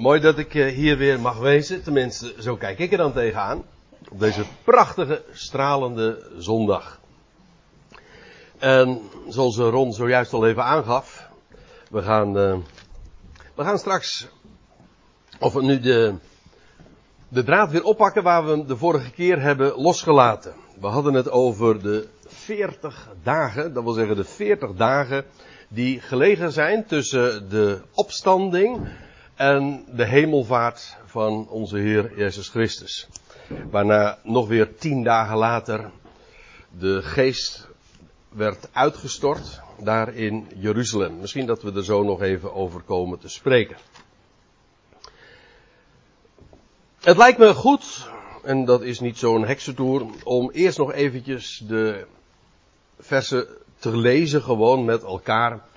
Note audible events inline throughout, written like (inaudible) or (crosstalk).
Mooi dat ik eh, hier weer mag wezen. Tenminste, zo kijk ik er dan tegenaan. Op deze prachtige, stralende zondag. En zoals Ron zojuist al even aangaf. We gaan, uh, we gaan straks. Of we nu de, de draad weer oppakken waar we de vorige keer hebben losgelaten. We hadden het over de 40 dagen. Dat wil zeggen de 40 dagen die gelegen zijn tussen de opstanding en de hemelvaart van onze Heer Jezus Christus. Waarna nog weer tien dagen later de geest werd uitgestort daar in Jeruzalem. Misschien dat we er zo nog even over komen te spreken. Het lijkt me goed, en dat is niet zo'n heksentoer, om eerst nog eventjes de versen te lezen gewoon met elkaar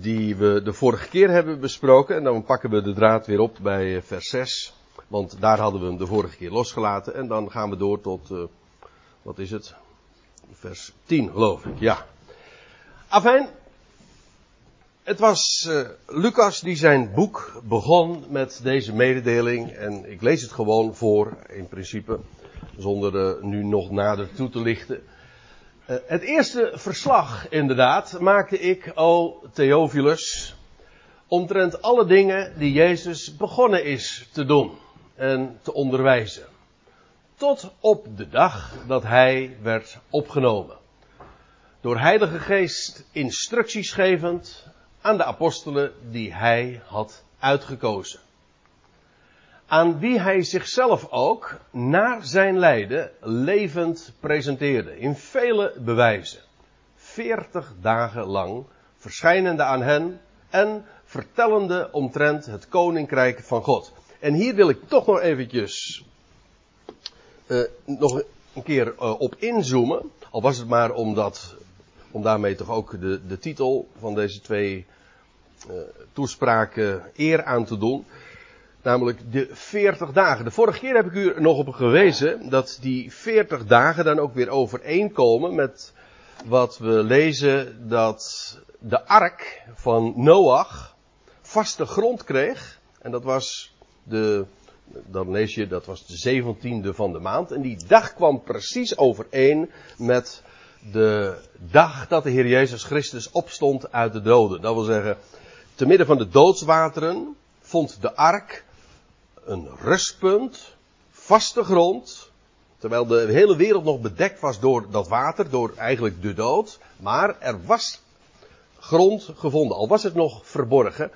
die we de vorige keer hebben besproken. En dan pakken we de draad weer op bij vers 6. Want daar hadden we hem de vorige keer losgelaten. En dan gaan we door tot, uh, wat is het? Vers 10 geloof ik, ja. Afijn. Het was uh, Lucas die zijn boek begon met deze mededeling. En ik lees het gewoon voor, in principe. Zonder nu nog nader toe te lichten. Uh, het eerste verslag, inderdaad, maakte ik, o Theophilus, omtrent alle dingen die Jezus begonnen is te doen en te onderwijzen. Tot op de dag dat hij werd opgenomen. Door Heilige Geest instructies gevend aan de apostelen die hij had uitgekozen aan wie hij zichzelf ook naar zijn lijden levend presenteerde. In vele bewijzen. Veertig dagen lang verschijnende aan hen en vertellende omtrent het koninkrijk van God. En hier wil ik toch nog eventjes uh, nog een keer uh, op inzoomen. Al was het maar omdat, om daarmee toch ook de, de titel van deze twee uh, toespraken eer aan te doen. Namelijk de 40 dagen. De vorige keer heb ik u nog op gewezen dat die 40 dagen dan ook weer overeenkomen met wat we lezen dat de ark van Noach vaste grond kreeg. En dat was de, dan lees je, dat was de 17e van de maand. En die dag kwam precies overeen met de dag dat de Heer Jezus Christus opstond uit de doden. Dat wil zeggen, te midden van de doodswateren vond de ark een rustpunt, vaste grond, terwijl de hele wereld nog bedekt was door dat water, door eigenlijk de dood, maar er was grond gevonden, al was het nog verborgen.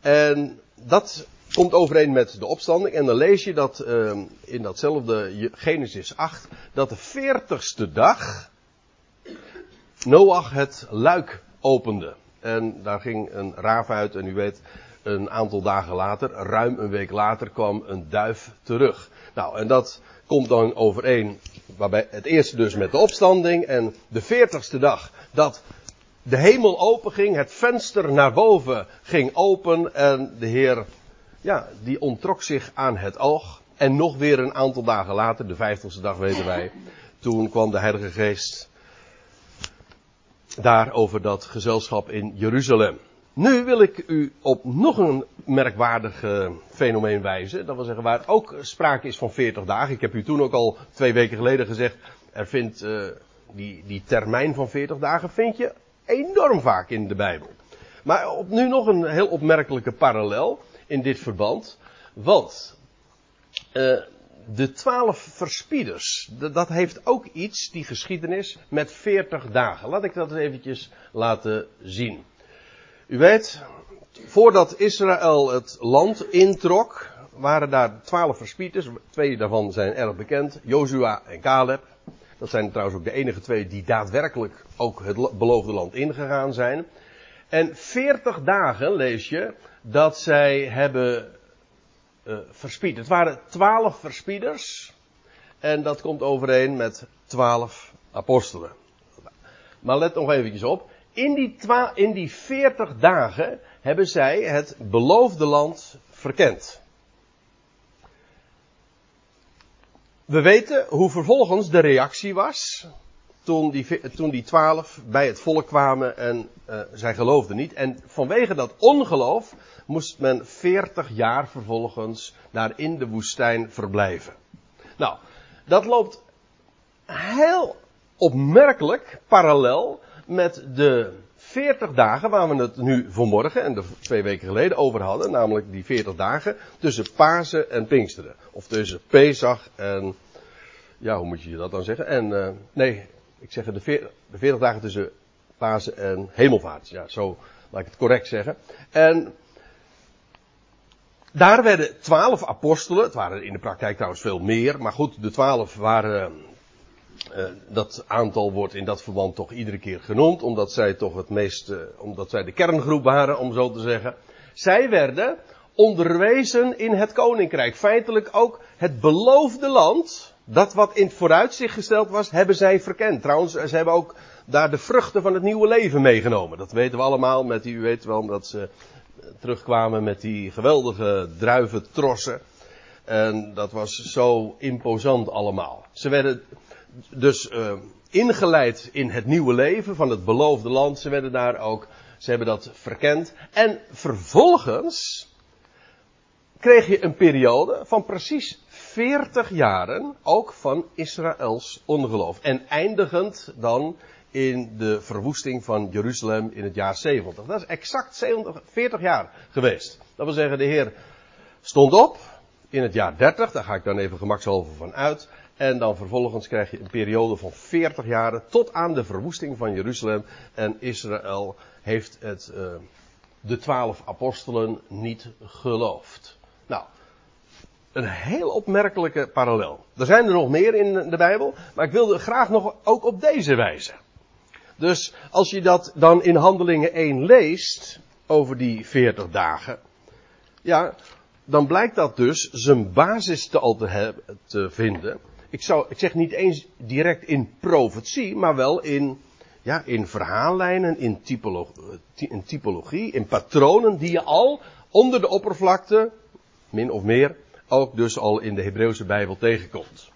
En dat komt overeen met de opstanding. En dan lees je dat uh, in datzelfde Genesis 8, dat de veertigste dag Noach het luik opende. En daar ging een raaf uit en u weet, een aantal dagen later, ruim een week later, kwam een duif terug. Nou, en dat komt dan overeen, waarbij het eerste dus met de opstanding en de veertigste dag dat de hemel open ging, het venster naar boven ging open en de Heer, ja, die ontrok zich aan het oog. En nog weer een aantal dagen later, de vijftigste dag weten wij, toen kwam de Heilige Geest daar over dat gezelschap in Jeruzalem. Nu wil ik u op nog een merkwaardig fenomeen wijzen. Dat wil zeggen waar ook sprake is van 40 dagen. Ik heb u toen ook al twee weken geleden gezegd. Er vindt uh, die, die termijn van 40 dagen vind je enorm vaak in de Bijbel. Maar op nu nog een heel opmerkelijke parallel in dit verband. Want uh, de twaalf verspieders, dat heeft ook iets, die geschiedenis, met 40 dagen. Laat ik dat eventjes laten zien. U weet, voordat Israël het land introk, waren daar twaalf verspieders. Twee daarvan zijn erg bekend. Jozua en Caleb. Dat zijn trouwens ook de enige twee die daadwerkelijk ook het beloofde land ingegaan zijn. En veertig dagen lees je dat zij hebben uh, verspied. Het waren twaalf verspieders. En dat komt overeen met twaalf apostelen. Maar let nog eventjes op. In die, in die 40 dagen hebben zij het beloofde land verkend. We weten hoe vervolgens de reactie was. toen die, toen die twaalf bij het volk kwamen en uh, zij geloofden niet. En vanwege dat ongeloof moest men veertig jaar vervolgens daar in de woestijn verblijven. Nou, dat loopt heel opmerkelijk parallel met de 40 dagen waar we het nu vanmorgen en de twee weken geleden over hadden, namelijk die 40 dagen tussen Pasen en Pinksteren. Of tussen Pesach en, ja, hoe moet je dat dan zeggen? En, uh, nee, ik zeg de 40, de 40 dagen tussen Pasen en Hemelvaart. Ja, zo laat ik het correct zeggen. En daar werden twaalf apostelen, het waren in de praktijk trouwens veel meer, maar goed, de twaalf waren uh, dat aantal wordt in dat verband toch iedere keer genoemd, omdat zij toch het meest, uh, omdat zij de kerngroep waren, om zo te zeggen. Zij werden onderwezen in het koninkrijk. Feitelijk ook het beloofde land, dat wat in het vooruitzicht gesteld was, hebben zij verkend. Trouwens, ze hebben ook daar de vruchten van het nieuwe leven meegenomen. Dat weten we allemaal, met die, u weet wel, dat ze terugkwamen met die geweldige druiventrossen. En dat was zo imposant allemaal. Ze werden dus uh, ingeleid in het nieuwe leven van het beloofde land. Ze werden daar ook, ze hebben dat verkend. En vervolgens kreeg je een periode van precies 40 jaren, ook van Israëls ongeloof. En eindigend dan in de verwoesting van Jeruzalem in het jaar 70. Dat is exact 70, 40 jaar geweest. Dat wil zeggen, de Heer stond op in het jaar 30, daar ga ik dan even gemakshalve van uit. En dan vervolgens krijg je een periode van 40 jaren tot aan de verwoesting van Jeruzalem. En Israël heeft het, uh, de twaalf apostelen niet geloofd. Nou, een heel opmerkelijke parallel. Er zijn er nog meer in de Bijbel, maar ik wilde graag nog ook op deze wijze. Dus als je dat dan in Handelingen 1 leest, over die 40 dagen, ja, dan blijkt dat dus zijn basis te, al te, hebben, te vinden ik, zou, ik zeg niet eens direct in profetie, maar wel in, ja, in verhaallijnen, in typologie, in typologie, in patronen die je al onder de oppervlakte, min of meer, ook dus al in de Hebreeuwse Bijbel tegenkomt.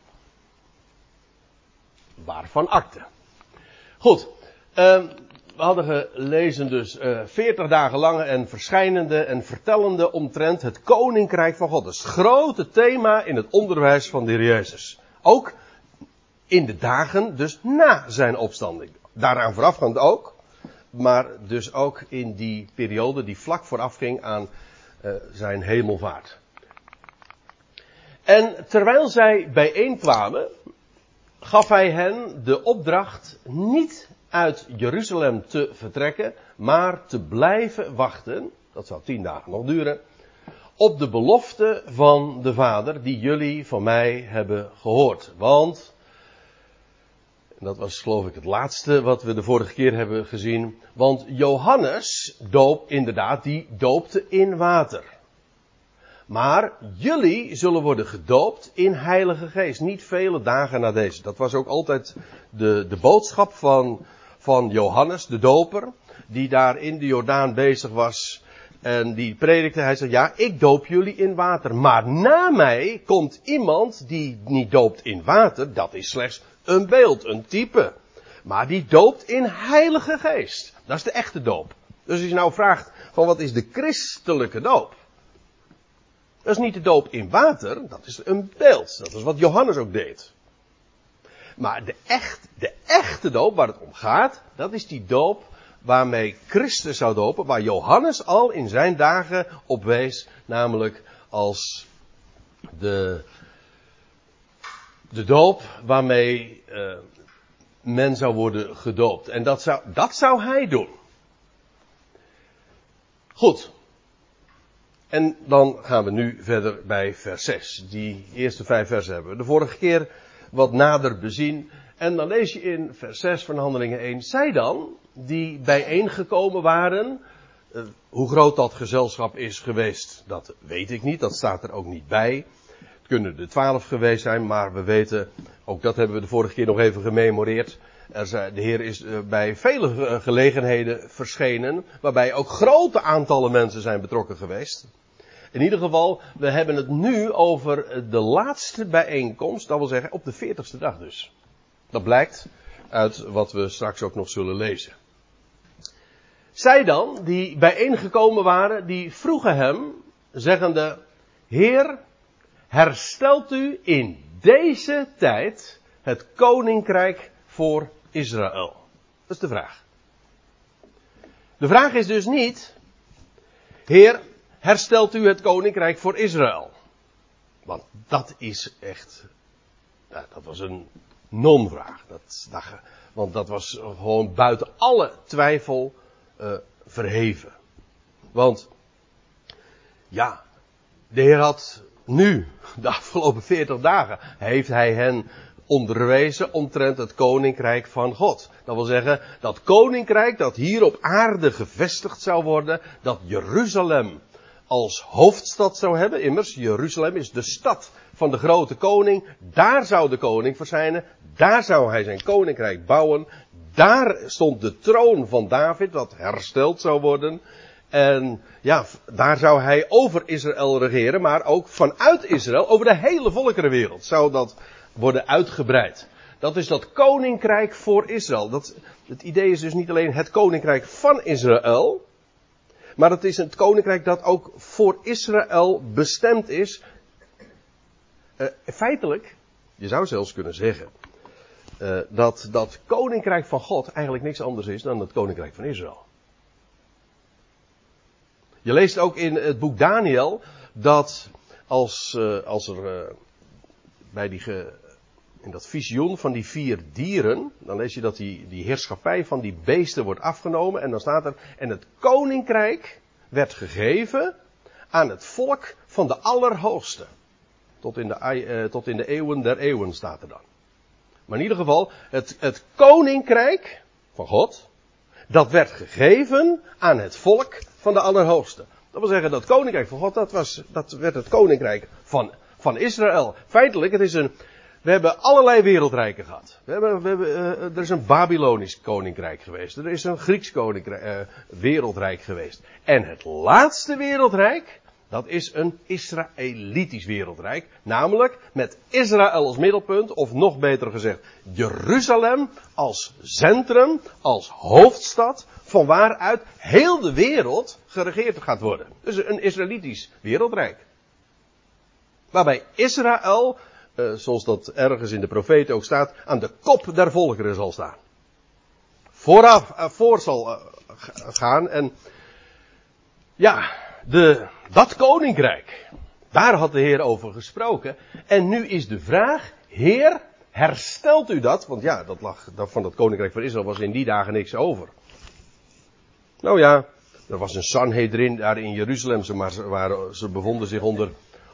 Waarvan akte. Goed, uh, we hadden gelezen dus eh, 40 dagen lang en verschijnende en vertellende omtrent het koninkrijk van God. Het grote thema in het onderwijs van de Jezus. Ook in de dagen dus na zijn opstanding. Daaraan voorafgaand ook. Maar dus ook in die periode die vlak vooraf ging aan uh, zijn hemelvaart. En terwijl zij bijeenkwamen, gaf hij hen de opdracht niet uit Jeruzalem te vertrekken, maar te blijven wachten. Dat zou tien dagen nog duren op de belofte van de Vader die jullie van mij hebben gehoord. Want, en dat was geloof ik het laatste wat we de vorige keer hebben gezien, want Johannes doop inderdaad, die doopte in water. Maar jullie zullen worden gedoopt in Heilige Geest. Niet vele dagen na deze. Dat was ook altijd de, de boodschap van, van Johannes, de doper. Die daar in de Jordaan bezig was en die predikte, hij zei, ja, ik doop jullie in water. Maar na mij komt iemand die niet doopt in water. Dat is slechts een beeld, een type. Maar die doopt in heilige geest. Dat is de echte doop. Dus als je nou vraagt van wat is de christelijke doop? Dat is niet de doop in water, dat is een beeld. Dat is wat Johannes ook deed. Maar de, echt, de echte doop waar het om gaat, dat is die doop waarmee Christus zou dopen, waar Johannes al in zijn dagen op wees, namelijk als de, de doop waarmee uh, men zou worden gedoopt. En dat zou, dat zou hij doen. Goed. En dan gaan we nu verder bij vers 6. Die eerste vijf versen hebben we de vorige keer wat nader bezien. En dan lees je in vers 6 van Handelingen 1. Zij dan, die bijeengekomen waren. Uh, hoe groot dat gezelschap is geweest, dat weet ik niet. Dat staat er ook niet bij. Het kunnen er twaalf geweest zijn, maar we weten, ook dat hebben we de vorige keer nog even gememoreerd. Er de Heer is uh, bij vele eh, gelegenheden verschenen, waarbij ook grote aantallen mensen zijn betrokken geweest. In ieder geval, we hebben het nu over de laatste bijeenkomst, dat wil zeggen op de veertigste dag dus. Dat blijkt uit wat we straks ook nog zullen lezen. Zij dan, die bijeengekomen waren, die vroegen hem, zeggende, Heer, herstelt u in deze tijd het koninkrijk voor Israël? Dat is de vraag. De vraag is dus niet, Heer, herstelt u het koninkrijk voor Israël? Want dat is echt, dat was een non-vraag. Dat, dat, want dat was gewoon buiten alle twijfel uh, verheven. Want, ja, de Heer had nu, (laughs) de afgelopen 40 dagen, heeft hij hen onderwezen omtrent het koninkrijk van God. Dat wil zeggen, dat koninkrijk dat hier op aarde gevestigd zou worden, dat Jeruzalem als hoofdstad zou hebben. Immers, Jeruzalem is de stad van de grote koning. Daar zou de koning verschijnen. Daar zou hij zijn koninkrijk bouwen. Daar stond de troon van David, wat hersteld zou worden. En ja, daar zou hij over Israël regeren, maar ook vanuit Israël, over de hele volkerenwereld zou dat worden uitgebreid. Dat is dat koninkrijk voor Israël. Dat, het idee is dus niet alleen het koninkrijk van Israël, maar het is het koninkrijk dat ook voor Israël bestemd is. Uh, feitelijk, je zou zelfs kunnen zeggen, uh, dat dat koninkrijk van God eigenlijk niks anders is dan het koninkrijk van Israël. Je leest ook in het boek Daniel dat als, uh, als er bij die ge, in dat visioen van die vier dieren, dan lees je dat die, die heerschappij van die beesten wordt afgenomen. En dan staat er, en het koninkrijk werd gegeven aan het volk van de Allerhoogste. Tot in de, tot in de eeuwen der eeuwen staat er dan. Maar in ieder geval, het, het koninkrijk van God, dat werd gegeven aan het volk van de Allerhoogste. Dat wil zeggen, dat koninkrijk van God, dat, was, dat werd het koninkrijk van, van Israël. Feitelijk, het is een, we hebben allerlei wereldrijken gehad. We hebben, we hebben, uh, er is een Babylonisch koninkrijk geweest. Er is een Grieks koninkrijk, uh, wereldrijk geweest. En het laatste wereldrijk, dat is een Israëlitisch wereldrijk. Namelijk met Israël als middelpunt, of nog beter gezegd, Jeruzalem als centrum, als hoofdstad, van waaruit heel de wereld geregeerd gaat worden. Dus een Israëlitisch wereldrijk. Waarbij Israël uh, zoals dat ergens in de profeet ook staat, aan de kop der volkeren zal staan. Vooraf, uh, voor zal uh, gaan en ja, de, dat koninkrijk, daar had de Heer over gesproken. En nu is de vraag, Heer, herstelt u dat? Want ja, dat lag, dat, van dat koninkrijk van Israël was in die dagen niks over. Nou ja, er was een Sanhedrin daar in Jeruzalem, maar ze, waren, ze bevonden zich onder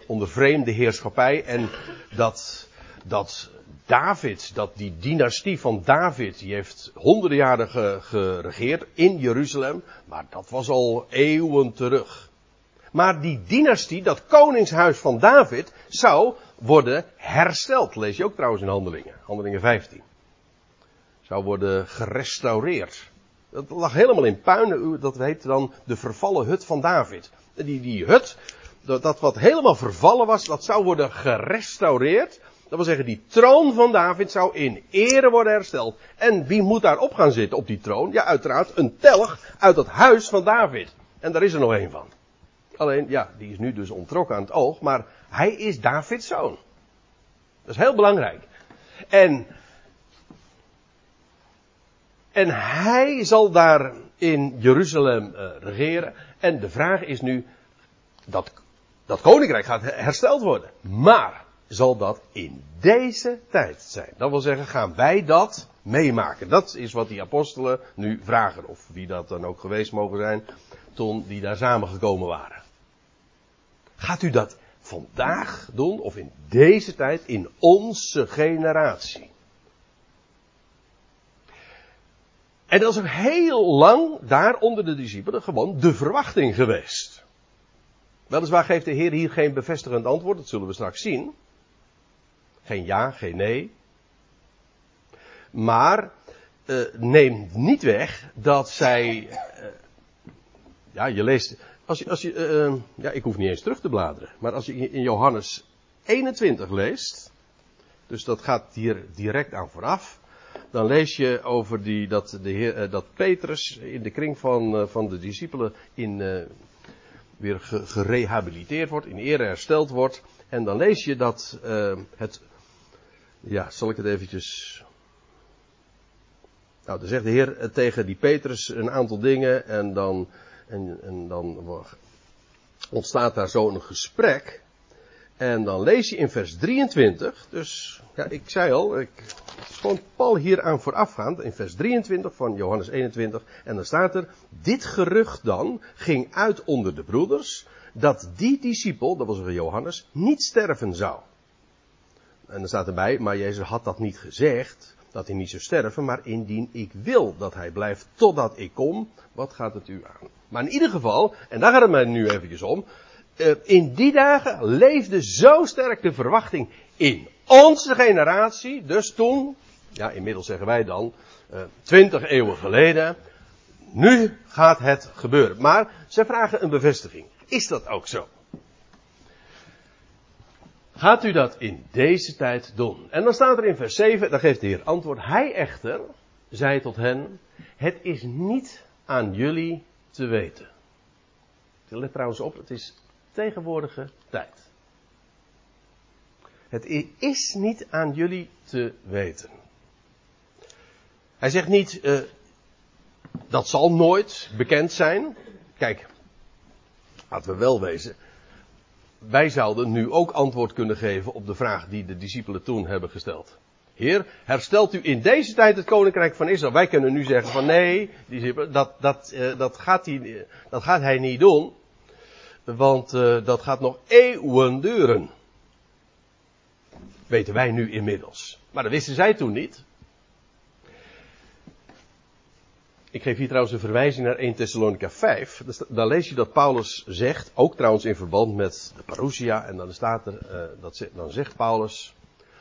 onder vreemde heerschappij. En dat, dat David, dat die dynastie van David, die heeft honderden jaren geregeerd in Jeruzalem. Maar dat was al eeuwen terug. Maar die dynastie, dat koningshuis van David, zou worden hersteld. Lees je ook trouwens in Handelingen, Handelingen 15. Zou worden gerestaureerd. Dat lag helemaal in puin, dat heet dan de vervallen hut van David. Die, die hut, dat, dat wat helemaal vervallen was, dat zou worden gerestaureerd. Dat wil zeggen, die troon van David zou in ere worden hersteld. En wie moet daar op gaan zitten op die troon? Ja, uiteraard een telg uit het huis van David. En daar is er nog één van. Alleen, ja, die is nu dus ontrokken aan het oog, maar hij is Davids zoon. Dat is heel belangrijk. En, en hij zal daar in Jeruzalem uh, regeren. En de vraag is nu, dat dat koninkrijk gaat hersteld worden. Maar zal dat in deze tijd zijn? Dat wil zeggen, gaan wij dat meemaken? Dat is wat die apostelen nu vragen. Of wie dat dan ook geweest mogen zijn toen die daar samengekomen waren. Gaat u dat vandaag doen of in deze tijd in onze generatie? En dat is ook heel lang daar onder de discipelen gewoon de verwachting geweest. Weliswaar geeft de Heer hier geen bevestigend antwoord, dat zullen we straks zien. Geen ja, geen nee. Maar uh, neemt niet weg dat zij. Uh, ja, je leest. Als je, als je, uh, ja, ik hoef niet eens terug te bladeren. Maar als je in Johannes 21 leest. Dus dat gaat hier direct aan vooraf. dan lees je over die, dat, de heer, eh, dat Petrus in de kring van, eh, van de discipelen in, weer gerehabiliteerd wordt, in ere hersteld wordt. En dan lees je dat uh, het, ja, zal ik het eventjes. Nou, dan zegt de Heer tegen die Petrus een aantal dingen en dan, en, dan ontstaat daar zo een gesprek. En dan lees je in vers 23, dus ja, ik zei al, ik, stond Paul hier aan voorafgaand, in vers 23 van Johannes 21, en dan staat er, dit gerucht dan ging uit onder de broeders, dat die discipel, dat was Johannes, niet sterven zou. En dan staat erbij, maar Jezus had dat niet gezegd, dat hij niet zou sterven, maar indien ik wil dat hij blijft totdat ik kom, wat gaat het u aan? Maar in ieder geval, en daar gaat het mij nu eventjes om, eh, in die dagen leefde zo sterk de verwachting in onze generatie, dus toen, ja inmiddels zeggen wij dan, eh, twintig eeuwen geleden, nu gaat het gebeuren. Maar ze vragen een bevestiging. Is dat ook zo? Gaat u dat in deze tijd doen? En dan staat er in vers 7, dan geeft de Heer antwoord. Hij echter zei tot hen, het is niet aan jullie te weten. Let trouwens op, het is tegenwoordige tijd. Het is niet aan jullie te weten. Hij zegt niet, uh, dat zal nooit bekend zijn. Kijk, laten we wel wezen. Wij zouden nu ook antwoord kunnen geven op de vraag die de discipelen toen hebben gesteld. Heer, herstelt u in deze tijd het koninkrijk van Israël? Wij kunnen nu zeggen van nee, dat, dat, uh, dat, gaat hij, dat gaat hij niet doen. Want uh, dat gaat nog eeuwen duren. Weten wij nu inmiddels. Maar dat wisten zij toen niet. Ik geef hier trouwens een verwijzing naar 1 Thessalonica 5. Daar lees je dat Paulus zegt, ook trouwens in verband met de parousia, en dan staat er, uh, dat, dan zegt Paulus,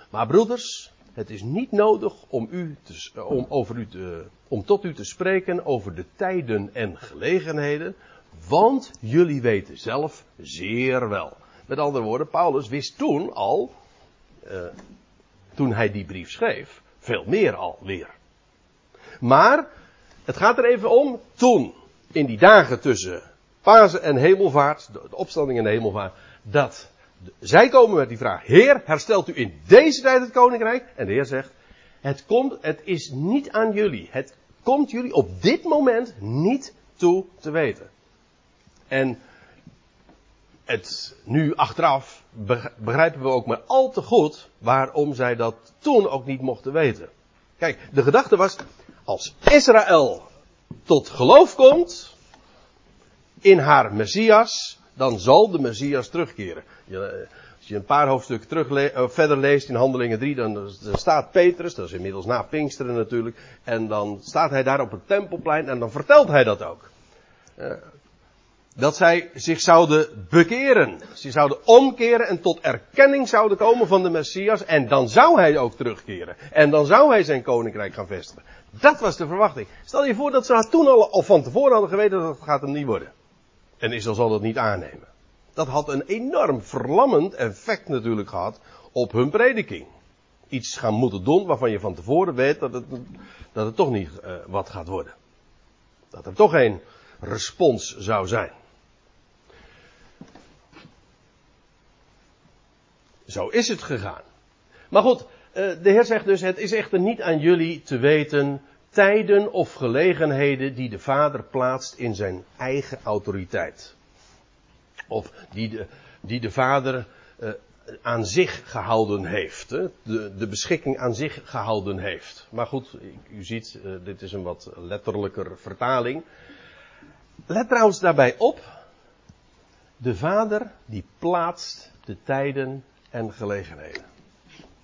maar broeders, het is niet nodig om, u te, om, over u te, om tot u te spreken over de tijden en gelegenheden, want jullie weten zelf zeer wel. Met andere woorden, Paulus wist toen al, uh, toen hij die brief schreef, veel meer alweer. Maar, het gaat er even om, toen, in die dagen tussen Pasen en hemelvaart, de opstanding en de hemelvaart, dat zij komen met die vraag, Heer, herstelt u in deze tijd het koninkrijk? En de Heer zegt, het komt, het is niet aan jullie. Het komt jullie op dit moment niet toe te weten. En het nu achteraf begrijpen we ook maar al te goed waarom zij dat toen ook niet mochten weten. Kijk, de gedachte was, als Israël tot geloof komt in haar Messias, dan zal de Messias terugkeren. als je een paar hoofdstukken terug le uh, verder leest in Handelingen 3, dan, dan, staat Petrus, dat is inmiddels na Pinksteren natuurlijk, en dan staat hij daar op het tempelplein en dan vertelt hij dat ook. Dat zij zich zouden bekeren. Ze zouden omkeren en tot erkenning zouden komen van de Messias. En dan zou hij ook terugkeren. En dan zou hij zijn koninkrijk gaan vestigen. Dat was de verwachting. Stel je voor dat ze toen al, al van tevoren hadden geweten dat het gaat hem niet worden. En Israël zal dat niet aannemen. Dat had een enorm verlammend effect natuurlijk gehad op hun prediking. Iets gaan moeten doen waarvan je van tevoren weet dat het, dat het toch niet uh, wat gaat worden. Dat er toch geen respons zou zijn. Zo is het gegaan. Maar goed, eh, de Heer zegt dus, het is echter niet aan jullie te weten tijden of gelegenheden die de Vader plaatst in zijn eigen autoriteit. Of die de, die de Vader uh, aan zich gehouden heeft. De, de beschikking aan zich gehouden heeft. Maar goed, u ziet, uh, dit is een wat letterlijker vertaling. Let trouwens daarbij op. De Vader die plaatst de tijden en gelegenheden.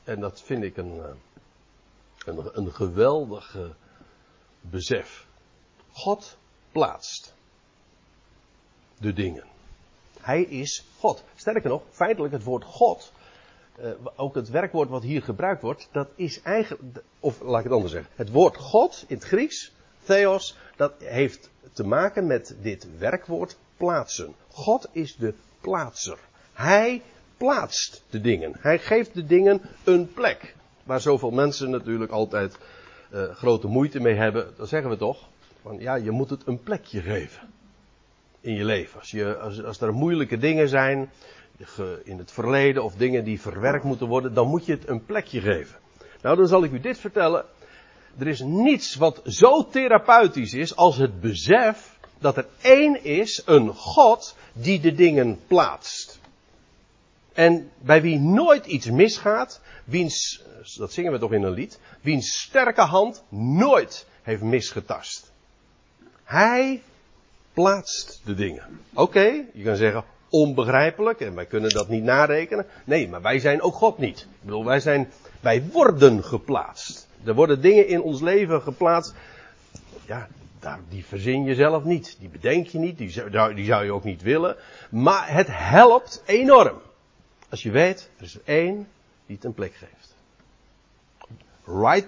En dat vind ik een, eh, een, een geweldige besef. God plaatst de dingen. Hij is God. Sterker nog, feitelijk het woord God, uh, ook het werkwoord wat hier gebruikt wordt, dat is eigenlijk, of laat ik het anders zeggen. Het woord God in het Grieks, theos, dat heeft te maken met dit werkwoord plaatsen. God is de plaatser. Hij plaatst de dingen. Hij geeft de dingen een plek. Waar zoveel mensen natuurlijk altijd uh, grote moeite mee hebben, dan zeggen we toch, van ja, je moet het een plekje geven. In je leven. Als, je, als, als er moeilijke dingen zijn, in het verleden of dingen die verwerkt moeten worden, dan moet je het een plekje geven. Nou, dan zal ik u dit vertellen. Er is niets wat zo therapeutisch is als het besef dat er één is, een God, die de dingen plaatst. En bij wie nooit iets misgaat, wiens, dat zingen we toch in een lied, wiens sterke hand nooit heeft misgetast. Hij plaatst de dingen. Oké, je kan zeggen onbegrijpelijk en wij kunnen dat niet narekenen. Nee, maar wij zijn ook God niet. Ik bedoel, wij zijn, wij worden geplaatst. Er worden dingen in ons leven geplaatst. Ja, daar, die verzin je zelf niet. Die bedenk je niet. Die die zou je ook niet willen. Maar het helpt enorm. Als je weet, er is er één die het een plek geeft. Right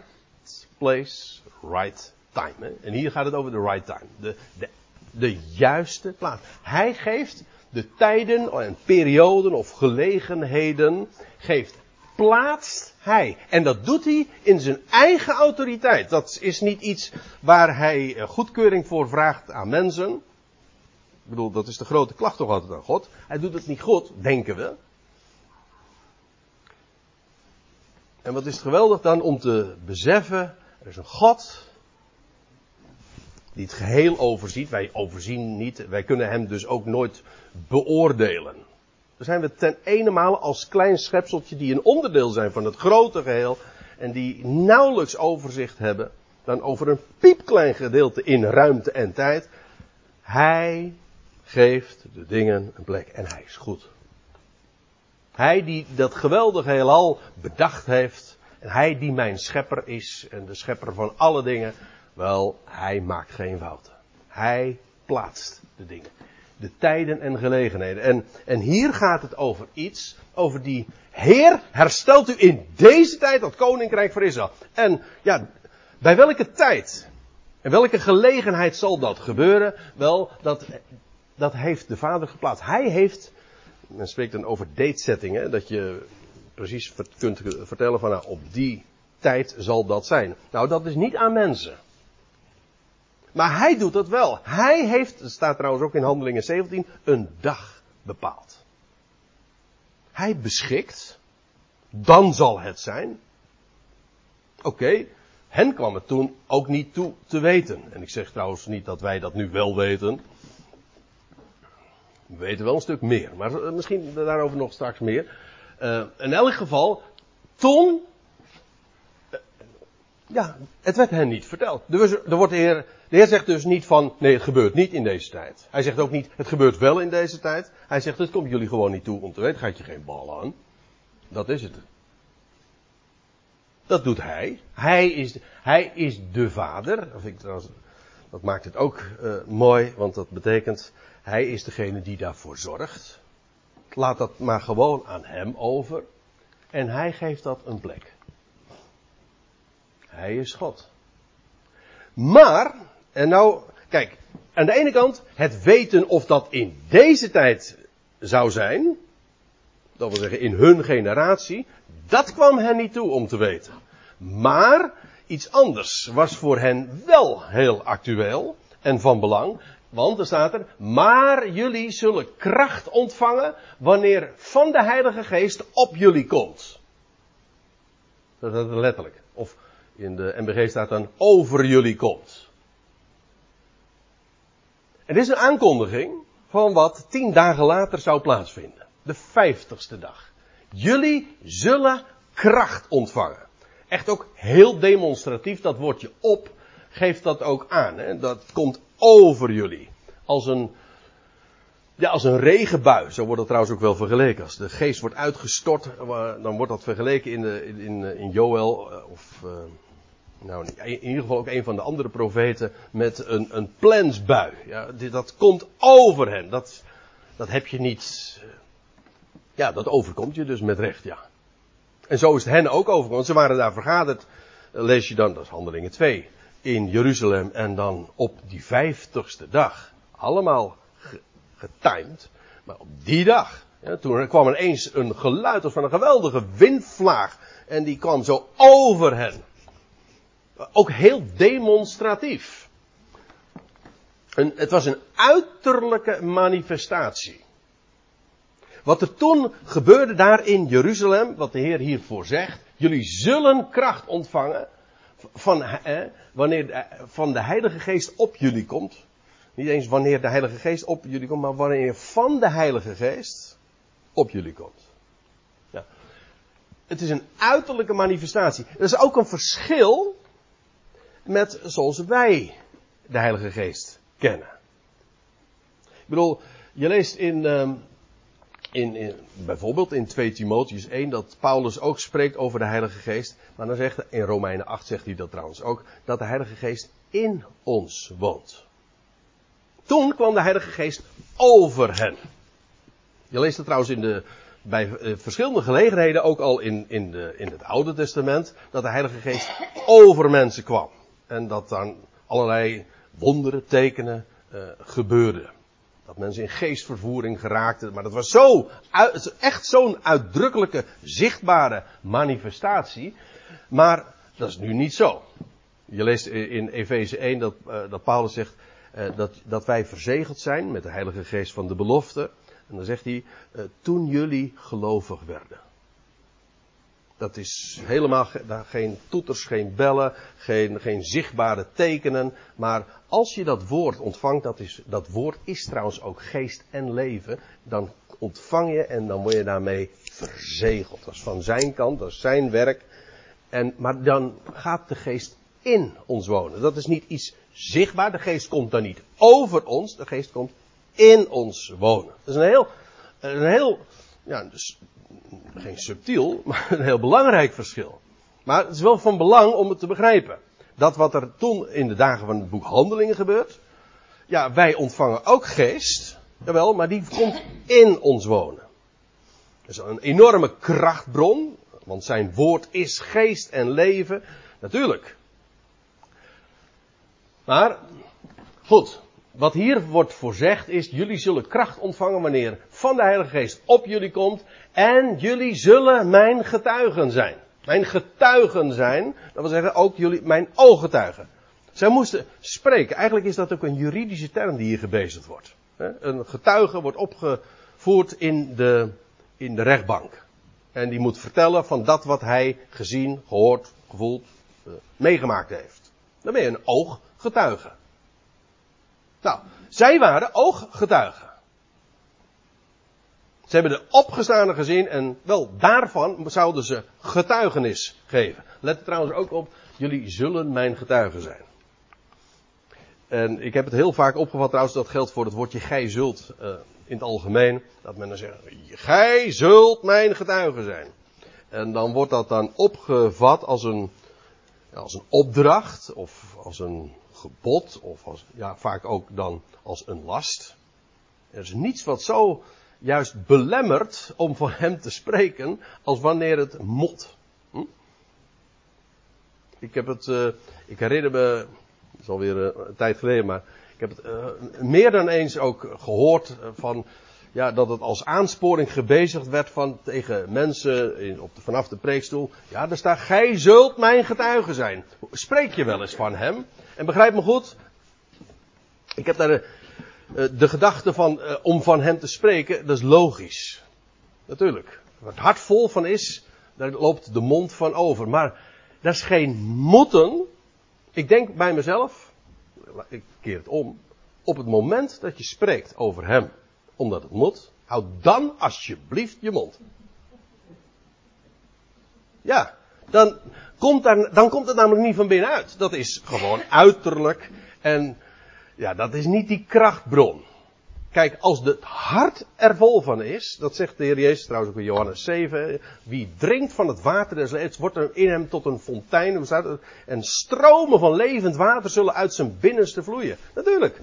place, right time. En hier gaat het over de right time. De, de, de juiste plaats. Hij geeft de tijden en perioden of gelegenheden, geeft, plaatst hij. En dat doet hij in zijn eigen autoriteit. Dat is niet iets waar hij eh, goedkeuring voor vraagt aan mensen. Ik bedoel, dat is de grote klacht toch altijd aan God. Hij doet het niet goed, denken we. En wat is het geweldig dan om te beseffen, er is een God die het geheel overziet. Wij overzien niet, wij kunnen hem dus ook nooit beoordelen. Dan zijn we ten ene als klein schepseltje die een onderdeel zijn van het grote geheel en die nauwelijks overzicht hebben dan over een piepklein gedeelte in ruimte en tijd. Hij geeft de dingen een plek en hij is goed. Hij die dat geweldige heelal bedacht heeft. En hij die mijn schepper is en de schepper van alle dingen. Wel, hij maakt geen fouten. Hij plaatst de dingen. De tijden en gelegenheden. En, en hier gaat het over iets, over die Heer herstelt u in deze tijd dat koninkrijk voor Israël. En ja, bij welke tijd en welke gelegenheid zal dat gebeuren? Wel, dat, dat heeft de Vader geplaatst. Hij heeft men spreekt dan over datesettingen, dat je precies kunt vertellen van nou, op die tijd zal dat zijn. Nou, dat is niet aan mensen. Maar hij doet dat wel. Hij heeft, het staat trouwens ook in Handelingen 17, een dag bepaald. Hij beschikt, dan zal het zijn. Oké, hen kwam het toen ook niet toe te weten. En ik zeg trouwens niet dat wij dat nu wel weten. We weten wel een stuk meer, maar eh, misschien daarover nog straks meer. Uh, in elk geval, toen. Uh, ja, het werd hen niet verteld. Er wordt de, heer, de Heer zegt dus niet van. Nee, het gebeurt niet in deze tijd. Hij zegt ook niet. Het gebeurt wel in deze tijd. Hij zegt. Het komt jullie gewoon niet toe om te weten. Gaat je geen bal aan. Dat is het. Dat doet hij. Hij is, hij is de vader. Ik, dat maakt het ook mooi, want dat betekent hij is degene die daarvoor zorgt. Laat dat maar gewoon aan hem over. En hij geeft dat een plek. Hij is God. Maar, en nou, kijk, aan de ene kant het weten of dat in deze tijd zou zijn, dat wil zeggen in hun generatie, dat kwam hen niet toe om te weten. Maar iets anders was voor hen wel heel actueel en van belang. Want er staat er, maar jullie zullen kracht ontvangen wanneer van de Heilige Geest op jullie komt. Dat is letterlijk. Of in de MBG staat dan over jullie komt. Dit is een aankondiging van wat tien dagen later zou plaatsvinden. De vijftigste dag. Jullie zullen kracht ontvangen. Echt ook heel demonstratief, dat woordje op geeft dat ook aan. Hè? Dat komt over jullie. Als een, ja, als een regenbui. Zo wordt het trouwens ook wel vergeleken. Als de geest wordt uitgestort, eh, dan wordt dat vergeleken in, de, in, in Joel. Eh, of, nou, in ieder geval ook een van de andere profeten. Met een, een plensbui. Ja, dat komt over hen. Dat, dat heb je niet. Ja, dat overkomt je dus met recht, ja. En zo is het hen ook overkomen. Ze waren daar vergaderd. Lees je dan, dat is handelingen 2 in Jeruzalem en dan op die vijftigste dag. Allemaal getimed. Maar op die dag, ja, toen kwam er eens een geluid als van een geweldige windvlaag. En die kwam zo over hen. Ook heel demonstratief. Een, het was een uiterlijke manifestatie. Wat er toen gebeurde daar in Jeruzalem, wat de Heer hiervoor zegt, jullie zullen kracht ontvangen van, eh, wanneer van de Heilige Geest op jullie komt. Niet eens wanneer de Heilige Geest op jullie komt, maar wanneer van de Heilige Geest op jullie komt. Ja. Het is een uiterlijke manifestatie. Er is ook een verschil met zoals wij de Heilige Geest kennen. Ik bedoel, je leest in, ehm, in, in, bijvoorbeeld in 2 Timotheus 1 dat Paulus ook spreekt over de Heilige Geest. Maar dan zegt in Romeinen 8 zegt hij dat trouwens ook, dat de Heilige Geest in ons woont. Toen kwam de Heilige Geest over hen. Je leest het trouwens in de, bij eh, verschillende gelegenheden, ook al in, in, de, in het Oude Testament, dat de Heilige Geest over mensen kwam. En dat dan allerlei wonderen, tekenen uh, gebeurden. Dat mensen in geestvervoering geraakten. Maar dat was zo, echt zo'n uitdrukkelijke, zichtbare manifestatie. Maar dat is nu niet zo. Je leest in Efeze 1 dat, uh, dat Paulus zegt uh, dat, dat wij verzegeld zijn met de Heilige Geest van de belofte. En dan zegt hij, uh, toen jullie gelovig werden. Dat is helemaal geen toeters, geen bellen, geen, geen zichtbare tekenen. Maar als je dat woord ontvangt, dat, is, dat woord is trouwens ook geest en leven. Dan ontvang je en dan word je daarmee verzegeld. Dat is van zijn kant, dat is zijn werk. En, maar dan gaat de geest in ons wonen. Dat is niet iets zichtbaar. De geest komt dan niet over ons. De geest komt in ons wonen. Dat is een heel, een heel, ja, dus geen subtiel, maar een heel belangrijk verschil. Maar het is wel van belang om het te begrijpen. Dat wat er toen in de dagen van het boek Handelingen gebeurt. Ja, wij ontvangen ook geest. Jawel, maar die komt in ons wonen. Dat is een enorme krachtbron. Want zijn woord is geest en leven. Natuurlijk. Maar, goed. Wat hier wordt voorzegd is, jullie zullen kracht ontvangen wanneer van de Heilige Geest op jullie komt. En jullie zullen mijn getuigen zijn. Mijn getuigen zijn, dat wil zeggen ook jullie, mijn ooggetuigen. Zij moesten spreken. Eigenlijk is dat ook een juridische term die hier gebezigd wordt. Een getuige wordt opgevoerd in de, in de rechtbank. En die moet vertellen van dat wat hij gezien, gehoord, gevoeld, eh, meegemaakt heeft. Dan ben je een ooggetuige. Nou, zij waren ooggetuigen. Ze hebben de opgestane gezien en wel daarvan zouden ze getuigenis geven. Let er trouwens ook op, jullie zullen mijn getuigen zijn. En ik heb het heel vaak opgevat trouwens, dat geldt voor het woordje gij zult uh, in het algemeen. Dat men dan zegt, gij zult mijn getuigen zijn. En dan wordt dat dan opgevat als een, als een opdracht of als een gebod of als, ja, vaak ook dan als een last. Er is niets wat zo juist belemmert om van hem te spreken als wanneer het mot. Hm? Ik heb het, uh, ik herinner me, het is alweer uh, een tijd geleden, maar ik heb het uh, meer dan eens ook gehoord van, ja, dat het als aansporing gebezigd werd van tegen mensen in, op de, vanaf de preekstoel. Ja, daar staat, gij zult mijn getuige zijn. Spreek je wel eens van hem? En begrijp me goed, ik heb daar eh, de gedachte van, uh, om van hem te spreken, dat is logisch. Natuurlijk. Waar het hart vol van is, daar loopt de mond van over. Maar dat is geen moeten. Ik denk bij mezelf, ik keer het om, op het moment dat je spreekt over hem, omdat het moet, houd dan alsjeblieft je mond. Ja, dan komt, dan komt het namelijk niet van binnenuit. Dat is gewoon uiterlijk en ja, dat is niet die krachtbron. Kijk, als het hart er vol van is, dat zegt de Heer Jezus trouwens ook in Johannes 7, wie drinkt van het water des levens, wordt er in hem tot een fontein, en stromen van levend water zullen uit zijn binnenste vloeien. Natuurlijk.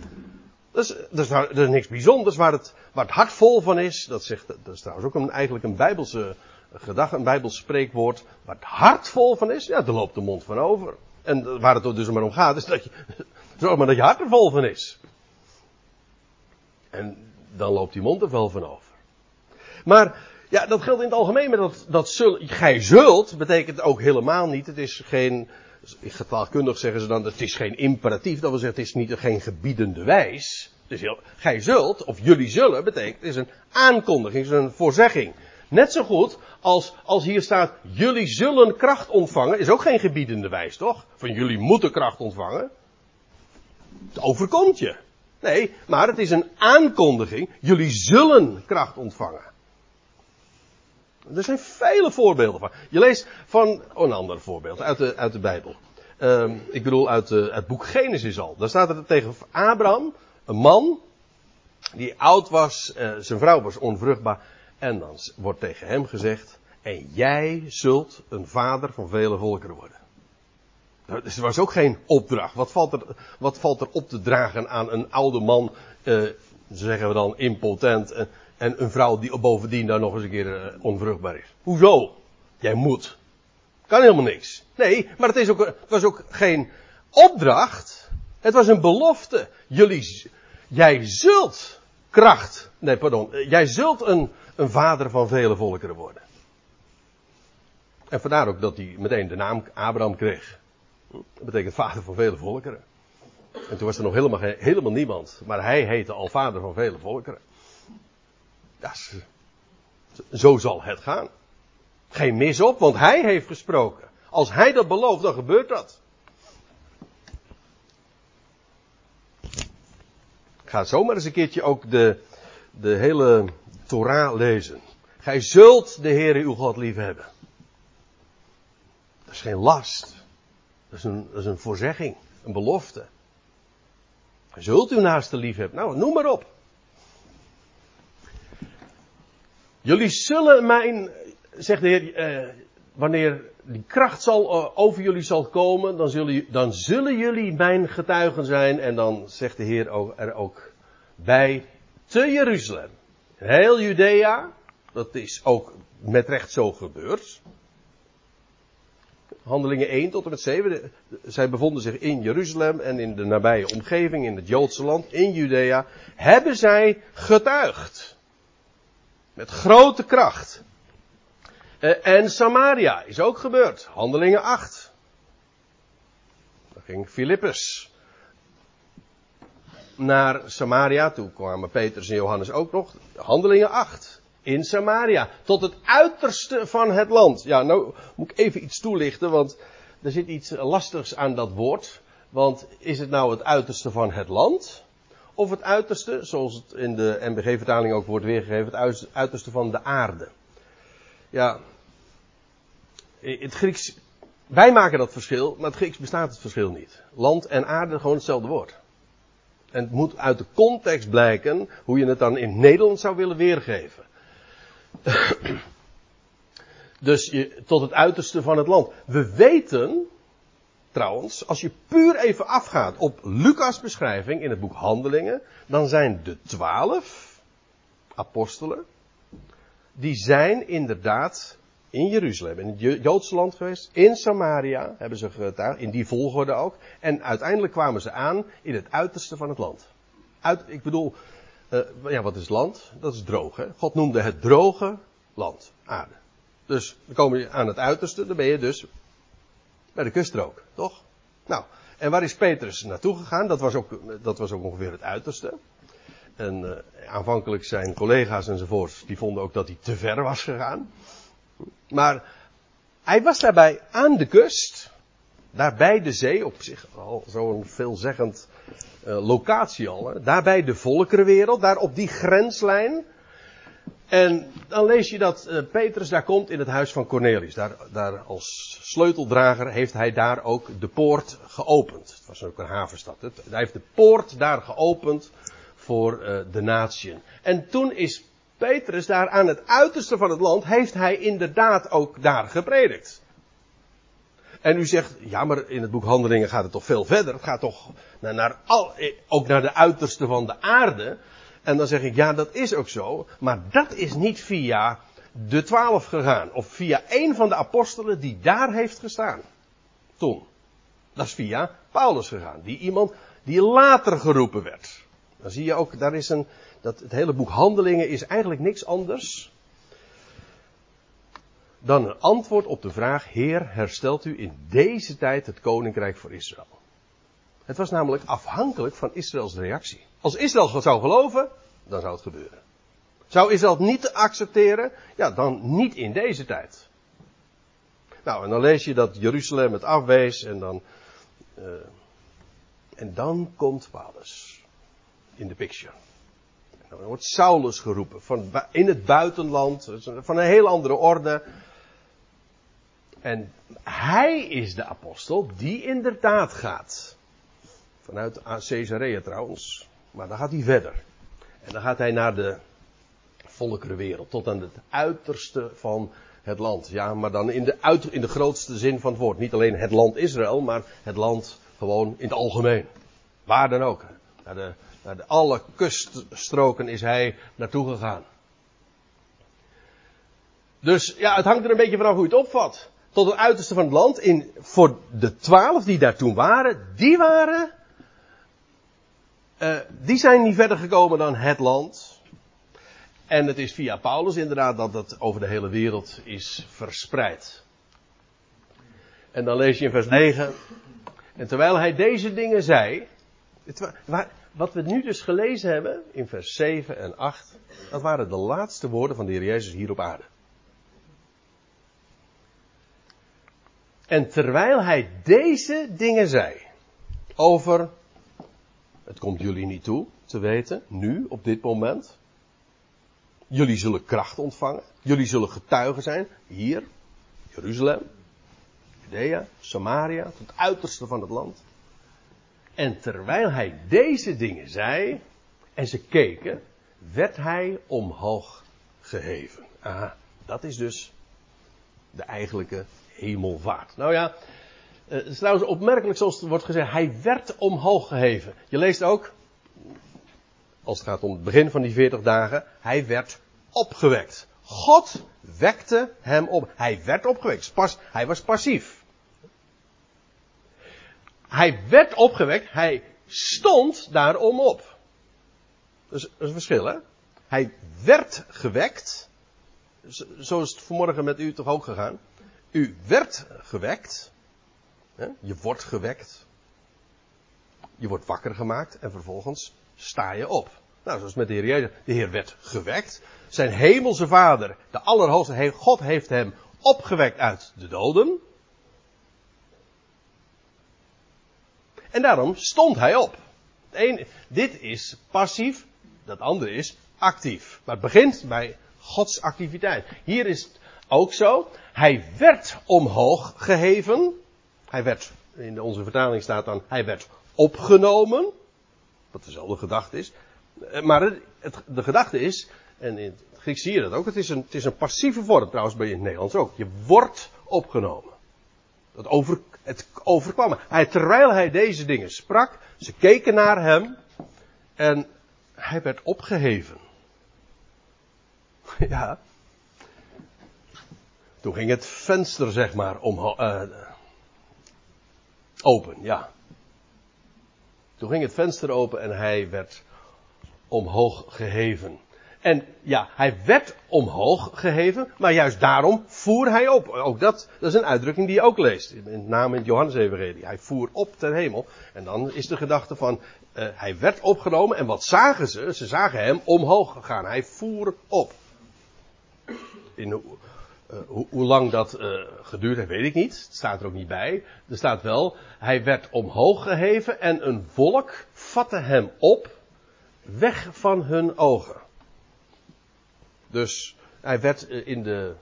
Dat is, dat is, niks bijzonders, waar het, waar het van is, dat, zegt, dat is trouwens ook een, eigenlijk een bijbelse gedachte, een bijbels spreekwoord, waar het hart van is, ja, daar loopt de mond van over. En waar het dus maar om gaat, is dat je, (laughs) Zorg maar dat je hart er vol van is. En dan loopt die mond er wel van over. Maar, ja, dat geldt in het algemeen, maar dat, dat zul, gij zult, betekent ook helemaal niet, het is geen getaalkundig zeggen ze dan, het is geen imperatief, dat wil zeggen, het is niet, geen gebiedende wijs. Dus heel, gij zult, of jullie zullen, betekent, is een aankondiging, is een voorzegging. Net zo goed als, als hier staat, jullie zullen kracht ontvangen, is ook geen gebiedende wijs, toch? Van jullie moeten kracht ontvangen. Het overkomt je. Nee, maar het is een aankondiging, jullie zullen kracht ontvangen. Er zijn vele voorbeelden van. Je leest van, oh een ander voorbeeld uit de, uit de Bijbel. Uh, ik bedoel uit uh, het boek Genesis al. Daar staat er tegen Abraham, een man, die oud was, uh, zijn vrouw was onvruchtbaar. En dan wordt tegen hem gezegd, en jij zult een vader van vele volkeren worden. Nou, dus er was ook geen opdracht. Wat valt er, wat valt er op te dragen aan een oude man, uh, zeggen we dan impotent, en een vrouw die bovendien daar nog eens een keer uh, onvruchtbaar is? Hoezo? Jij moet. Kan helemaal niks. Nee, maar het, is ook, het was ook geen opdracht. Het was een belofte. Jullie, jij zult kracht, nee pardon, jij zult een, een vader van vele volkeren worden. En vandaar ook dat hij meteen de naam Abraham kreeg. Dat betekent vader van vele volkeren. En toen was er nog helemaal, helemaal niemand. Maar hij heette al vader van vele volkeren. Ja, zo zal het gaan. Geen mis op, want hij heeft gesproken. Als hij dat belooft, dan gebeurt dat. Ik ga zomaar eens een keertje ook de, de hele Torah lezen. Gij zult de Heer uw God lief hebben. Dat is geen last. Dat is een, dat is een voorzegging, een belofte. Gij zult uw naaste lief hebben. Nou, noem maar op. Jullie zullen mijn, zegt de Heer, eh, wanneer die kracht zal, uh, over jullie zal komen, dan zullen, dan zullen jullie mijn getuigen zijn. En dan zegt de Heer er ook bij te Jeruzalem. Heel Judea, dat is ook met recht zo gebeurd. Handelingen 1 tot en met 7. Zij bevonden zich in Jeruzalem en in de nabije omgeving, in het Joodse land, in Judea. Hebben zij getuigd. Met grote kracht. Uh, en Samaria is ook gebeurd. Handelingen 8. Daar ging Filippus naar Samaria. Toen kwamen Petrus en Johannes ook nog. Handelingen 8. In Samaria. Tot het uiterste van het land. Ja, nou moet ik even iets toelichten, want er zit iets lastigs aan dat woord. Want is het nou het uiterste van het land? Of het uiterste, zoals het in de MBG-vertaling ook wordt weergegeven, het uiterste van de aarde? Ja, het Grieks, wij maken dat verschil, maar het Grieks bestaat het verschil niet. Land en aarde, gewoon hetzelfde woord. En het moet uit de context blijken hoe je het dan in Nederland zou willen weergeven. (clears throat) dus je, tot het uiterste van het land. We weten, trouwens, als je puur even afgaat op Lucas' beschrijving in het boek Handelingen, dan zijn de twaalf apostelen, die zijn inderdaad in Jeruzalem, in het Joodse land geweest, in Samaria hebben ze getuigd, in die volgorde ook. En uiteindelijk kwamen ze aan in het uiterste van het land. Uit, ik bedoel, uh, ja, wat is land? Dat is droog, hè? God noemde het droge land, aarde. Dus dan kom je aan het uiterste, dan ben je dus bij de kuststrook, toch? Nou, en waar is Petrus naartoe gegaan? Dat was ook, dat was ook ongeveer het uiterste. En uh, aanvankelijk zijn collega's enzovoorts, die vonden ook dat hij te ver was gegaan. Maar hij was daarbij aan de kust, daar bij de zee, op zich al zo'n veelzeggend uh, locatie al, hè, daar bij de volkerenwereld, daar op die grenslijn. En dan lees je dat uh, Petrus daar komt in het huis van Cornelius. Daar, daar als sleuteldrager heeft hij daar ook de poort geopend. Het was ook een havenstad. Hij heeft de poort daar geopend voor uh, de natieën. En toen is Petrus daar aan het uiterste van het land, heeft hij inderdaad ook daar gepredikt. En u zegt, ja, maar in het boek Handelingen gaat het toch veel verder. Het gaat toch naar, naar al, ook naar de uiterste van de aarde. En dan zeg ik, ja, dat is ook zo. Maar dat is niet via de twaalf gegaan. Of via een van de apostelen die daar heeft gestaan. Toen. Dat is via Paulus gegaan. Die iemand die later geroepen werd. Dan zie je ook, daar is een, dat het hele boek Handelingen is eigenlijk niks anders dan een antwoord op de vraag: Heer, herstelt u in deze tijd het koninkrijk voor Israël? Het was namelijk afhankelijk van Israëls reactie. Als Israël zou geloven, dan zou het gebeuren. Zou Israël niet accepteren? Ja, dan niet in deze tijd. Nou, en dan lees je dat Jeruzalem het afwees en dan. Uh, en dan komt Paulus in de picture. En dan wordt Saulus geroepen van in het buitenland, van een heel andere orde. En hij is de apostel die inderdaad gaat. Vanuit Caesarea trouwens. Maar dan gaat hij verder. En dan gaat hij naar de volkerenwereld. Tot aan het uiterste van het land. Ja, maar dan in de, uit, in de grootste zin van het woord. Niet alleen het land Israël, maar het land gewoon in het algemeen. Waar dan ook. Naar de, naar de alle kuststroken is hij naartoe gegaan. Dus ja, het hangt er een beetje vanaf hoe je het opvat. Tot het uiterste van het land. In, voor de twaalf die daar toen waren, die waren. Uh, die zijn niet verder gekomen dan het land. En het is via Paulus inderdaad dat het over de hele wereld is verspreid. En dan lees je in vers 9. En terwijl hij deze dingen zei. wat we nu dus gelezen hebben in vers 7 en 8. Dat waren de laatste woorden van de Heer Jezus hier op aarde. En terwijl hij deze dingen zei. Over. Het komt jullie niet toe te weten, nu, op dit moment. Jullie zullen kracht ontvangen. Jullie zullen getuigen zijn. Hier, Jeruzalem, Judea, Samaria, tot het uiterste van het land. En terwijl hij deze dingen zei, en ze keken, werd hij omhoog geheven. Aha, dat is dus de eigenlijke hemelvaart. Nou ja, eh, het is trouwens opmerkelijk zoals het wordt gezegd, hij werd omhoog geheven. Je leest ook, als het gaat om het begin van die 40 dagen, hij werd opgewekt. God wekte hem op. Hij werd opgewekt. Pas, hij was passief. Hij werd opgewekt. Hij stond daarom op. Is, dat is een verschil, hè? Hij werd gewekt. Zo is het vanmorgen met u toch ook gegaan. U werd gewekt. Je wordt gewekt. Je wordt wakker gemaakt en vervolgens sta je op. Nou, zoals met de Heer Jezus. De Heer werd gewekt. Zijn hemelse vader, de Allerhoogste God, heeft hem opgewekt uit de doden. En daarom stond hij op. Dit is passief, dat andere is actief. Maar het begint bij Gods activiteit. Hier is het ook zo. Hij werd omhoog geheven. Hij werd, in onze vertaling staat dan, hij werd opgenomen. Wat dezelfde gedachte is. Eh, maar het, de gedachte is, en in het Grieks zie je dat ook, het is, een, het is een passieve vorm, trouwens bij in het Nederlands ook. Je wordt opgenomen. Over, het overkwam. Hij, terwijl hij deze dingen sprak, ze keken naar hem en hij werd opgeheven. (laughs) Ja. Toen ging het venster, zeg maar, om, uh, open, ja. Toen ging het venster open en hij werd omhoog geheven. En ja, hij werd omhoog geheven, maar juist daarom voer hij op. Ook dat, dat is een uitdrukking die je ook leest. Met name in het Johannes-evangelie. Hij voer op ter hemel. En dan is de gedachte van, uh, hij werd opgenomen. En wat zagen ze? Ze zagen hem omhoog gaan. Hij voer op. In, uh, hoe, lang dat uh, geduurd heeft, weet ik niet. Het staat er ook niet bij. Er staat wel, hij werd omhoog geheven en een volk vatte hem op weg van hun ogen. Dus hij werd eh, in de,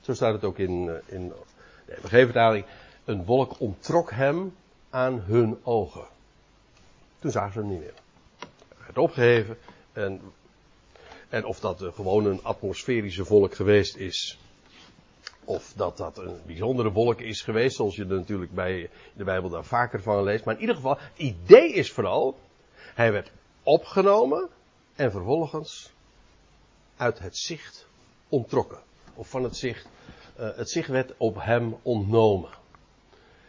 zo staat het ook in, eh, in de vertaling, een wolk ontrok hem aan hun ogen. Toen zagen ze hem niet meer. Hij werd opgeheven en, en of dat gewoon een atmosferische wolk geweest is, of dat dat een bijzondere wolk is geweest, zoals je er natuurlijk bij de Bijbel daar vaker van leest. Maar in ieder geval, het idee is vooral, hij werd opgenomen en vervolgens uit het zicht ontrokken. Of van het zicht, uh, het zicht werd op hem ontnomen.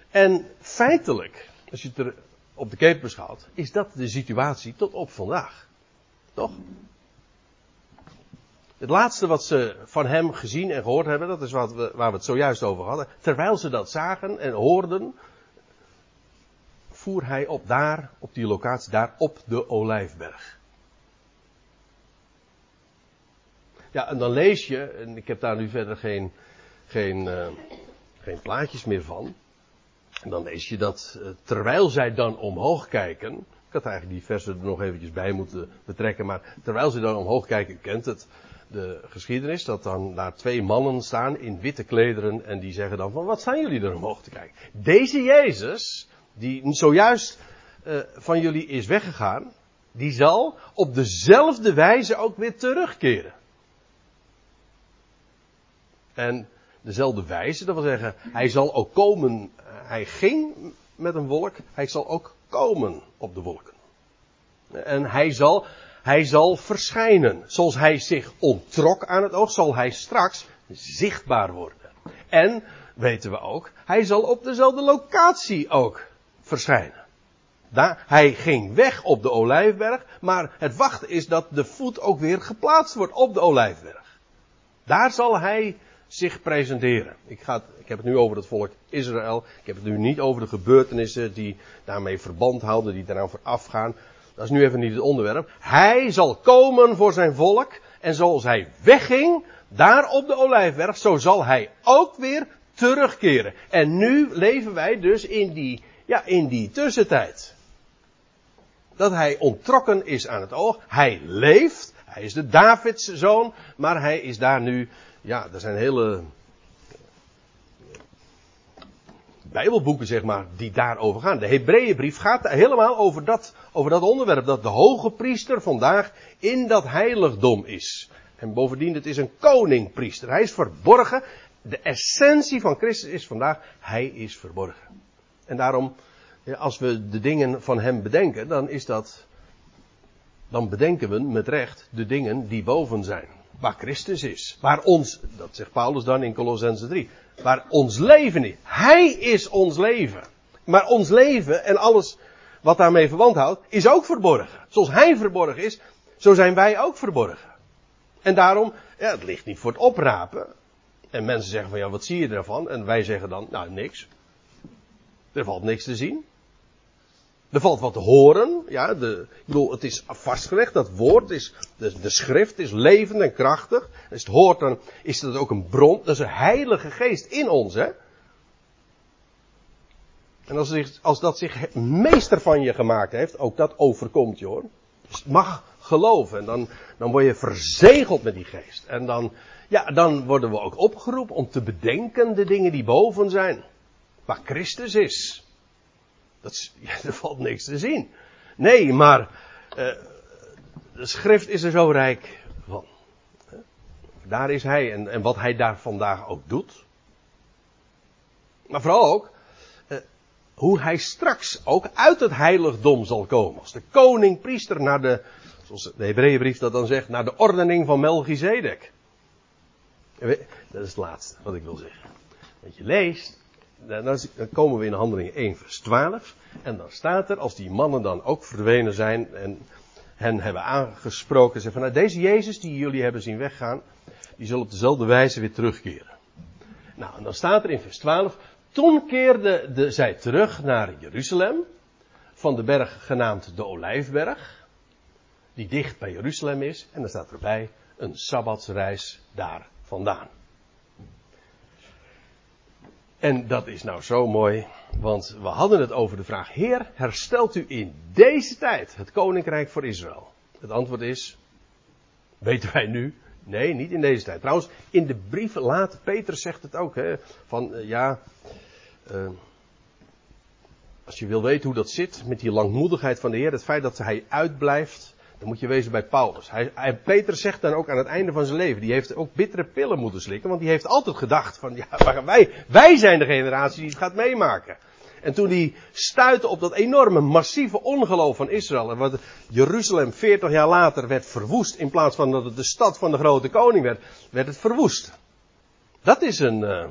En feitelijk, als je het er op de keep beschouwt, is dat de situatie tot op vandaag. Toch? Het laatste wat ze van hem gezien en gehoord hebben, dat is wat we, waar we het zojuist over hadden. Terwijl ze dat zagen en hoorden, voer hij op daar, op die locatie, daar op de Olijfberg. Ja, en dan lees je, en ik heb daar nu verder geen, geen, uh, geen plaatjes meer van. En dan lees je dat uh, terwijl zij dan omhoog kijken. Ik had eigenlijk die versen er nog eventjes bij moeten betrekken. Maar terwijl ze dan omhoog kijken, kent het de geschiedenis. Dat dan daar twee mannen staan in witte klederen. En die zeggen dan van wat staan jullie er omhoog te kijken. Deze Jezus, die zojuist uh, van jullie is weggegaan. Die zal op dezelfde wijze ook weer terugkeren. En dezelfde wijze, dat wil zeggen, hij zal ook komen, hij ging met een wolk, hij zal ook komen op de wolken. En hij zal, hij zal verschijnen. Zoals hij zich ontrok aan het oog, zal hij straks zichtbaar worden. En, weten we ook, hij zal op dezelfde locatie ook verschijnen. Daar, hij ging weg op de olijfberg, maar het wachten is dat de voet ook weer geplaatst wordt op de olijfberg. Daar zal hij zich presenteren. Ik, ga het, ik heb het nu over het volk Israël. Ik heb het nu niet over de gebeurtenissen die daarmee verband houden, die daaraan vooraf gaan. Dat is nu even niet het onderwerp. Hij zal komen voor zijn volk. En zoals hij wegging, daar op de olijfberg, zo zal hij ook weer terugkeren. En nu leven wij dus in die, ja, in die tussentijd. Dat hij ontrokken is aan het oog. Hij leeft. Hij is de Davids zoon. Maar hij is daar nu ja, er zijn hele Bijbelboeken, zeg maar, die daarover gaan. De Hebreeënbrief gaat helemaal over dat, over dat onderwerp. Dat de hoge priester vandaag in dat heiligdom is. En bovendien, het is een koningpriester. Hij is verborgen. De essentie van Christus is vandaag, hij is verborgen. En daarom, als we de dingen van hem bedenken, dan is dat, dan bedenken we met recht de dingen die boven zijn waar Christus is. Waar ons, dat zegt Paulus dan in Colossense 3, waar ons leven is. Hij is ons leven. Maar ons leven en alles wat daarmee verband houdt, is ook verborgen. Zoals hij verborgen is, zo zijn wij ook verborgen. En daarom, ja, het ligt niet voor het oprapen. En mensen zeggen van ja, wat zie je ervan? En wij zeggen dan, nou niks. Er valt niks te zien. Er valt wat te horen. Ja, de, ik bedoel, het is vastgelegd. Dat woord is, de, schrift is levend en krachtig. Als het hoort, dan is dat ook een bron. Dat is een heilige geest in ons, hè. En als, als dat zich meester van je gemaakt heeft, ook dat overkomt je hoor. Dus mag geloven. En dan, dan word je verzegeld met die geest. En dan, ja, dan worden we ook opgeroepen om te bedenken de dingen die boven zijn. Waar Christus is. Dat (laughs) er valt niks te zien. Nee, maar uh, de schrift is er zo rijk van. Daar is hij en, en wat hij daar vandaag ook doet. Maar vooral ook uh, hoe hij straks ook uit het heiligdom zal komen. Als de koning priester naar de, zoals de Hebreeënbrief dat dan zegt, naar de ordening van Melchizedek. Dat is het laatste wat ik wil zeggen. Want je leest dan komen we in handelingen 1 vers 12. En dan staat er, als die mannen dan ook verdwenen zijn en hen hebben aangesproken, zeggen van nou, deze Jezus die jullie hebben zien weggaan, die zal op dezelfde wijze weer terugkeren. Nou, en dan staat er in vers 12, toen keerde de, zij terug naar Jeruzalem, van de berg genaamd de Olijfberg, die dicht bij Jeruzalem is, en dan staat erbij een sabbatsreis daar vandaan. En dat is nou zo mooi, want we hadden het over de vraag: Heer, herstelt u in deze tijd het koninkrijk voor Israël? Het antwoord is: weten wij nu? Nee, niet in deze tijd. Trouwens, in de brief laat Peter zegt het ook, hè, van uh, ja, uh, als je wil weten hoe dat zit met die langmoedigheid van de Heer, het feit dat hij uitblijft, dan moet je wezen bij Paulus. Hij, hij, Peter zegt dan ook aan het einde van zijn leven, die heeft ook bittere pillen moeten slikken, want die heeft altijd gedacht van, ja, wij, wij zijn de generatie die het gaat meemaken. En toen hij stuitte op dat enorme, massieve ongeloof van Israël, en wat Jeruzalem 40 jaar later werd verwoest, in plaats van dat het de stad van de grote koning werd, werd het verwoest. Dat is een, uh,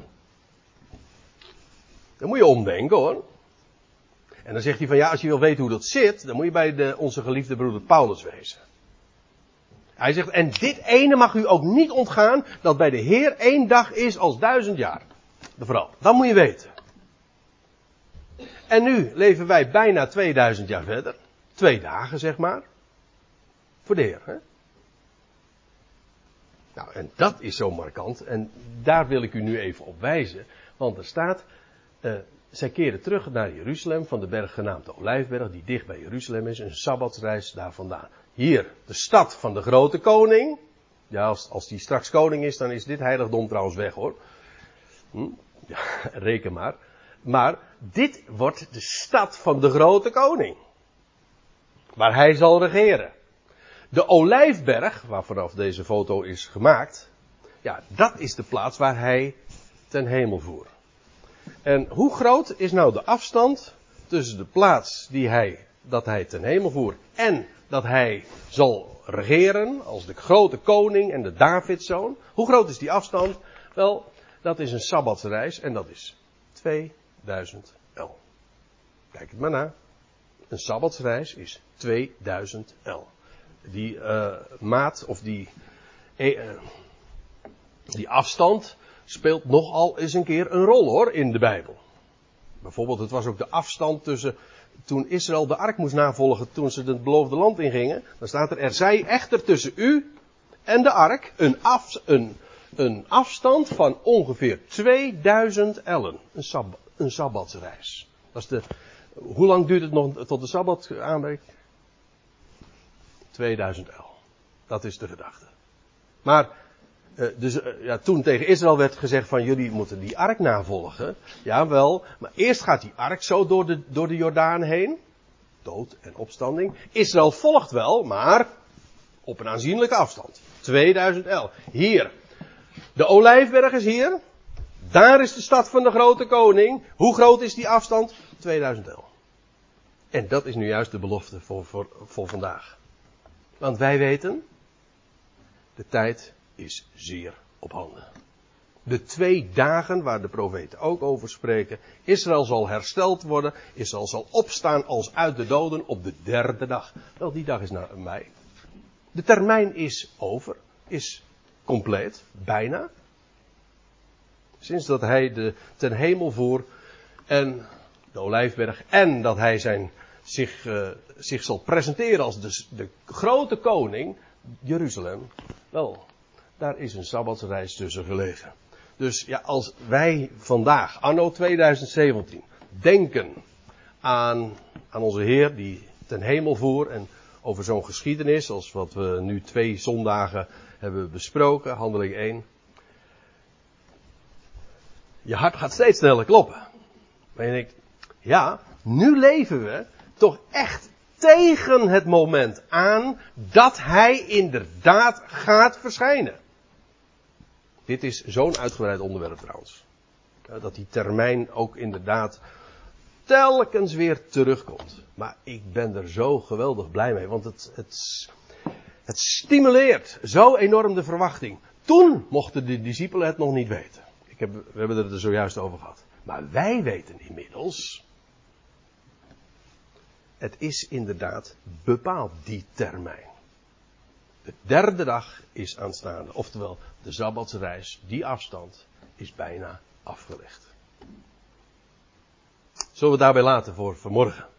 daar moet je omdenken hoor. En dan zegt hij van ja, als je wil weten hoe dat zit, dan moet je bij de, onze geliefde broeder Paulus wezen. Hij zegt, en dit ene mag u ook niet ontgaan, dat bij de Heer één dag is als duizend jaar. De vrouw. Dat moet je weten. En nu leven wij bijna 2000 jaar verder. Twee dagen, zeg maar. Voor de Heer? Nou, en dat is zo markant. En daar wil ik u nu even op wijzen. Want er staat, uh, zij keren terug naar Jeruzalem van de berg genaamd de Olijfberg, die dicht bij Jeruzalem is, een sabbatsreis daar vandaan. Hier, de stad van de grote koning. Ja, als, als die straks koning is, dan is dit heiligdom trouwens weg hoor. Hm? Ja, (laughs) reken maar. Maar dit wordt de stad van de grote koning. Waar hij zal regeren. De Olijfberg, waar vanaf deze foto is gemaakt, ja, dat is de plaats waar hij ten hemel voert. En hoe groot is nou de afstand tussen de plaats die hij, dat hij ten hemel voert en dat hij zal regeren als de grote koning en de Davidzoon? Hoe groot is die afstand? Wel, dat is een sabbatsreis en dat is 2000 L. Kijk het maar na. Een sabbatsreis is 2000 L die uh, maat of die, uh, die afstand speelt nogal eens een keer een rol hoor in de Bijbel. Bijvoorbeeld, het was ook de afstand tussen toen Israël de ark moest navolgen toen ze het beloofde land ingingen. Dan staat er, er zij echter tussen u en de ark een, een, een afstand van ongeveer 2000 ellen. Een, sab, een sabbatsreis. Dat is de, hoe lang duurt het nog tot de sabbat aanbreekt? 2011. Dat is de gedachte. Maar uh, dus, uh, ja, toen tegen Israël werd gezegd van jullie moeten die ark navolgen. Ja wel, maar eerst gaat die ark zo door de, door de Jordaan heen. Dood en opstanding. Israël volgt wel, maar op een aanzienlijke afstand. 2011. Hier. De Olijfberg is hier. Daar is de stad van de grote koning. Hoe groot is die afstand? 2011. En dat is nu juist de belofte voor, voor, voor vandaag. Want wij weten, de tijd is zeer op handen. De twee dagen waar de profeten ook over spreken. Israël zal hersteld worden. Israël zal opstaan als uit de doden op de derde dag. Wel, die dag is naar mij. De termijn is over. Is compleet. Bijna. Sinds dat hij de, ten hemel voer. En de olijfberg. En dat hij zijn zich, uh, zich zal presenteren als de, de grote koning, Jeruzalem, wel, daar is een sabbatsreis tussen gelegen. Dus ja, als wij vandaag, anno 2017, denken aan, aan onze Heer die ten hemel voer en over zo'n geschiedenis als wat we nu twee zondagen hebben besproken, handeling 1. Je hart gaat steeds sneller kloppen. Maar je denkt, ja, nu leven we toch echt tegen het moment aan dat hij inderdaad gaat verschijnen. Dit is zo'n uitgebreid onderwerp trouwens. Dat die termijn ook inderdaad telkens weer terugkomt. Maar ik ben er zo geweldig blij mee, want het, het, het stimuleert zo enorm de verwachting. Toen mochten de discipelen het nog niet weten. Ik heb, we hebben het er zojuist over gehad. Maar wij weten inmiddels het is inderdaad bepaald die termijn. De derde dag is aanstaande. Oftewel, de Sabbatsreis, die afstand, is bijna afgelegd. Zullen we daarbij laten voor vanmorgen?